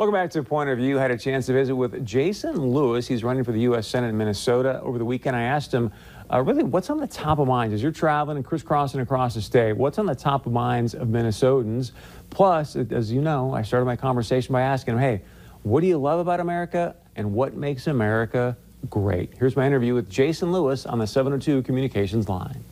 Welcome back to Point of View. Had a chance to visit with Jason Lewis. He's running for the U.S. Senate in Minnesota. Over the weekend, I asked him, uh, really, what's on the top of minds as you're traveling and crisscrossing across the state? What's on the top of minds of Minnesotans? Plus, as you know, I started my conversation by asking him, hey, what do you love about America and what makes America great? Here's my interview with Jason Lewis on the 702 Communications Line.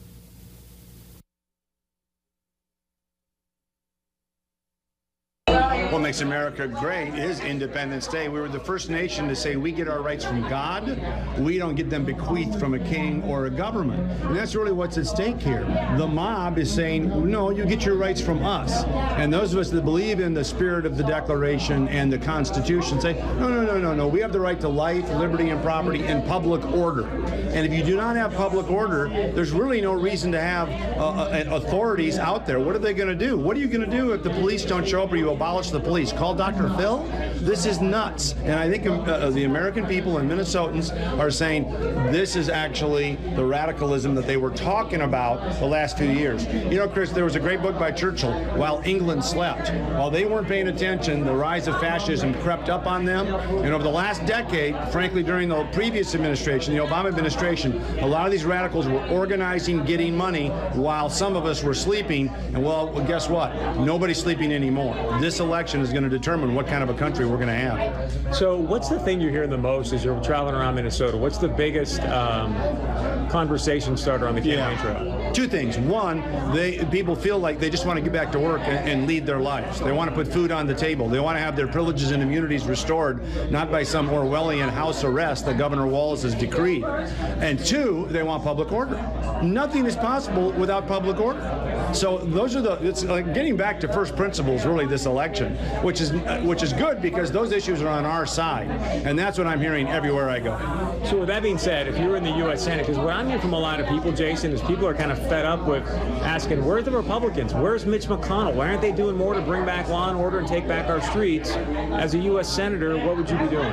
What makes America great is Independence Day. We were the first nation to say we get our rights from God. We don't get them bequeathed from a king or a government. And that's really what's at stake here. The mob is saying, no, you get your rights from us. And those of us that believe in the spirit of the Declaration and the Constitution say, no, no, no, no, no. We have the right to life, liberty, and property and public order. And if you do not have public order, there's really no reason to have uh, uh authorities out there. What are they going to do? What are you going to do if the police don't show up or you abolish the police. Call Dr. Phil. This is nuts. And I think uh, uh, the American people and Minnesotans are saying this is actually the radicalism that they were talking about the last few years. You know, Chris, there was a great book by Churchill, While England Slept. While they weren't paying attention, the rise of fascism crept up on them. And over the last decade, frankly, during the previous administration, the Obama administration, a lot of these radicals were organizing, getting money, while some of us were sleeping. And well, guess what? Nobody's sleeping anymore. This this election is going to determine what kind of a country we're going to have. So, what's the thing you're hearing the most as you're traveling around Minnesota? What's the biggest um, conversation starter on the campaign yeah. trail? Two things. One, they people feel like they just want to get back to work and, and lead their lives. They want to put food on the table. They want to have their privileges and immunities restored, not by some Orwellian house arrest that Governor Walz has decreed. And two, they want public order. Nothing is possible without public order. So those are the. It's like getting back to first principles. Really, this election, which is which is good because those issues are on our side, and that's what I'm hearing everywhere I go. So with that being said, if you're in the U.S. Senate, because what I'm hearing from a lot of people, Jason, is people are kind of fed up with asking, "Where's the Republicans? Where's Mitch McConnell? Why aren't they doing more to bring back law and order and take back our streets?" As a U.S. senator, what would you be doing?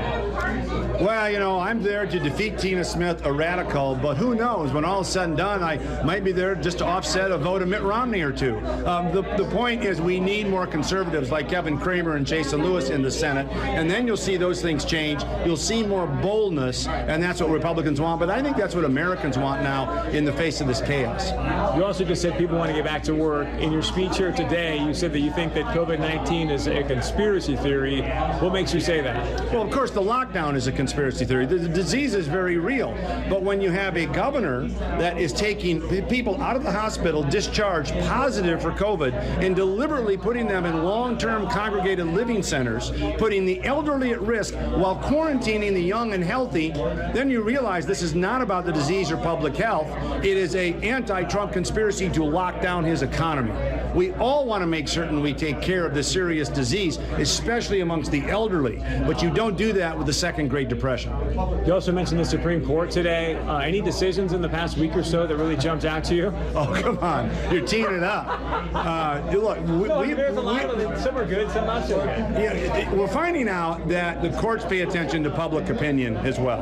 Well, you know, I'm there to defeat Tina Smith, a radical, but who knows? When all is said and done, I might be there just to offset a vote of Mitt Romney or two. Um, the, the point is, we need more conservatives like Kevin Cramer and Jason Lewis in the Senate, and then you'll see those things change. You'll see more boldness, and that's what Republicans want. But I think that's what Americans want now in the face of this chaos. You also just said people want to get back to work. In your speech here today, you said that you think that COVID 19 is a conspiracy theory. What makes you say that? Well, of course, the lockdown is a conspiracy theory. The, disease is very real. But when you have a governor that is taking people out of the hospital discharged positive for COVID and deliberately putting them in long term congregated living centers, putting the elderly at risk while quarantining the young and healthy, then you realize this is not about the disease or public health. It is a anti-Trump conspiracy to lock down his economy. We all want to make certain we take care of the serious disease, especially amongst the elderly. But you don't do that with the second Great Depression. You also mentioned the Supreme Court today. Uh, any decisions in the past week or so that really jumped out to you? Oh, come on. You're teeing it up. Uh, look, we, no, we, there's a lot we, of them. Some are good, some not so good. Yeah, we're finding out that the courts pay attention to public opinion as well.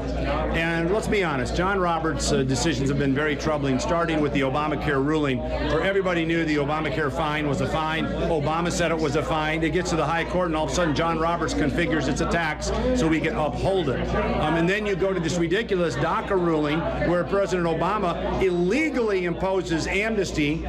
And let's be honest, John Roberts' uh, decisions have been very troubling, starting with the Obamacare ruling, where everybody knew the Obamacare fine was a fine. Obama said it was a fine. It gets to the high court, and all of a sudden, John Roberts configures it's a tax so we can uphold it. Um, and then you go to this ridiculous DACA ruling where President Obama illegally imposes amnesty.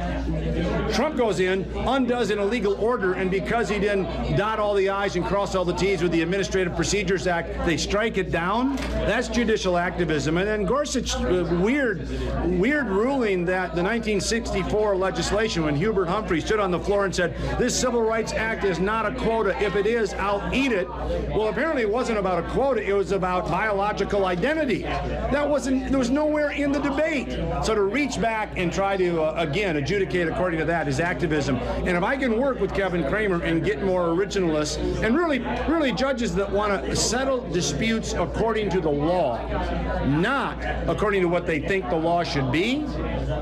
Trump goes in, undoes an illegal order, and because he didn't dot all the I's and cross all the T's with the Administrative Procedures Act, they strike it down. That's judicial activism. And then Gorsuch, uh, weird, weird ruling that the 1964 legislation, when Hubert Humphrey stood on the floor and said, This Civil Rights Act is not a quota. If it is, I'll eat it. Well, apparently it wasn't about a quota, it was about biological identity. That wasn't, there was nowhere in the debate. So to reach back and try to, uh, again, adjudicate according to that is activism. And if I can work with Kevin Cramer and get more originalists and really, really judges that want to settle disputes according to the law, not according to what they think the law should be,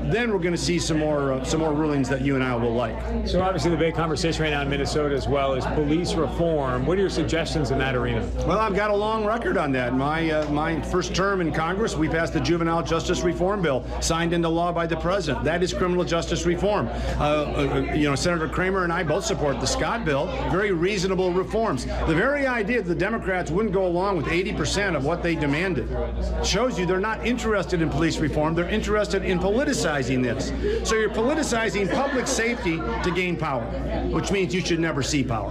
then we're going to see some more, uh, some more rulings that you and I will like. So obviously the big conversation right now in Minnesota as well is police reform. What are your suggestions in that arena? Well, I've got a long record on that. My uh, my first term in Congress, we passed the Juvenile Justice Reform Bill, signed into law by the president. That is criminal justice reform. Uh, uh, you know, Senator Cramer and I both support the Scott bill. Very reasonable reforms. The very idea that the Democrats wouldn't go along with 80% of what they demanded shows you they're not interested in police reform. They're interested in politicizing this. So you're politicizing public safety to gain power, which means you should never see power.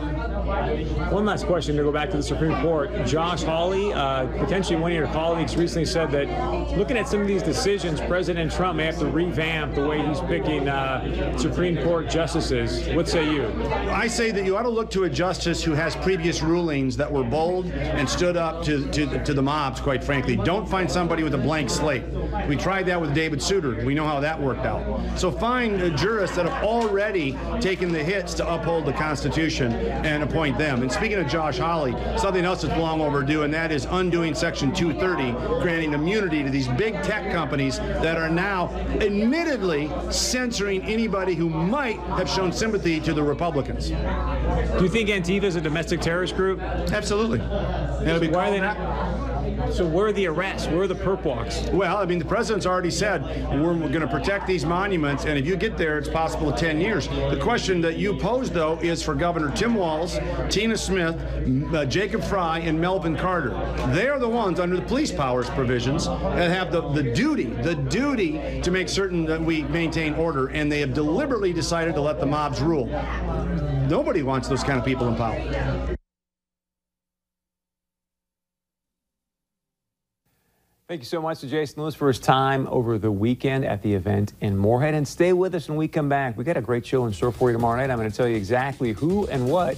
One last question to go back to the Supreme Court. Josh Hawley, uh, potentially one of your colleagues, recently said that looking at some of these decisions, President Trump may have to revamp the way he's picking uh, Supreme Court justices. What say you? I say that you ought to look to a justice who has previous rulings that were bold and stood up to, to, to the mobs, quite frankly. Don't find somebody with a blank slate. We tried that with David Souter. We know how that worked out. So find jurists that have already taken the hits to uphold the Constitution and appoint them. And speaking of Josh Hawley, something else that's long overdue, and that is undoing Section 230, granting immunity to these big tech companies that are now admittedly censoring anybody who might have shown sympathy to the Republicans. Do you think Antifa is a domestic terrorist group? Absolutely. Be Why are they not? So where are the arrests? Where are the perp walks? Well, I mean, the president's already said we're, going to protect these monuments, and if you get there, it's possible 10 years. The question that you pose, though, is for Governor Tim Walz, Tina Smith, uh, Jacob Frey, and Melvin Carter. They're the ones under the police powers provisions that have the, the duty, the duty to make certain that we maintain order, and they have deliberately decided to let the mobs rule. Nobody wants those kind of people in power. Thank you so much to Jason Lewis for his time over the weekend at the event in Moorhead. And stay with us when we come back. We got a great show in store for you tomorrow night. I'm going to tell you exactly who and what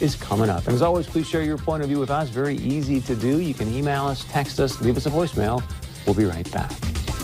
is coming up. And as always, please share your point of view with us. Very easy to do. You can email us, text us, leave us a voicemail. We'll be right back.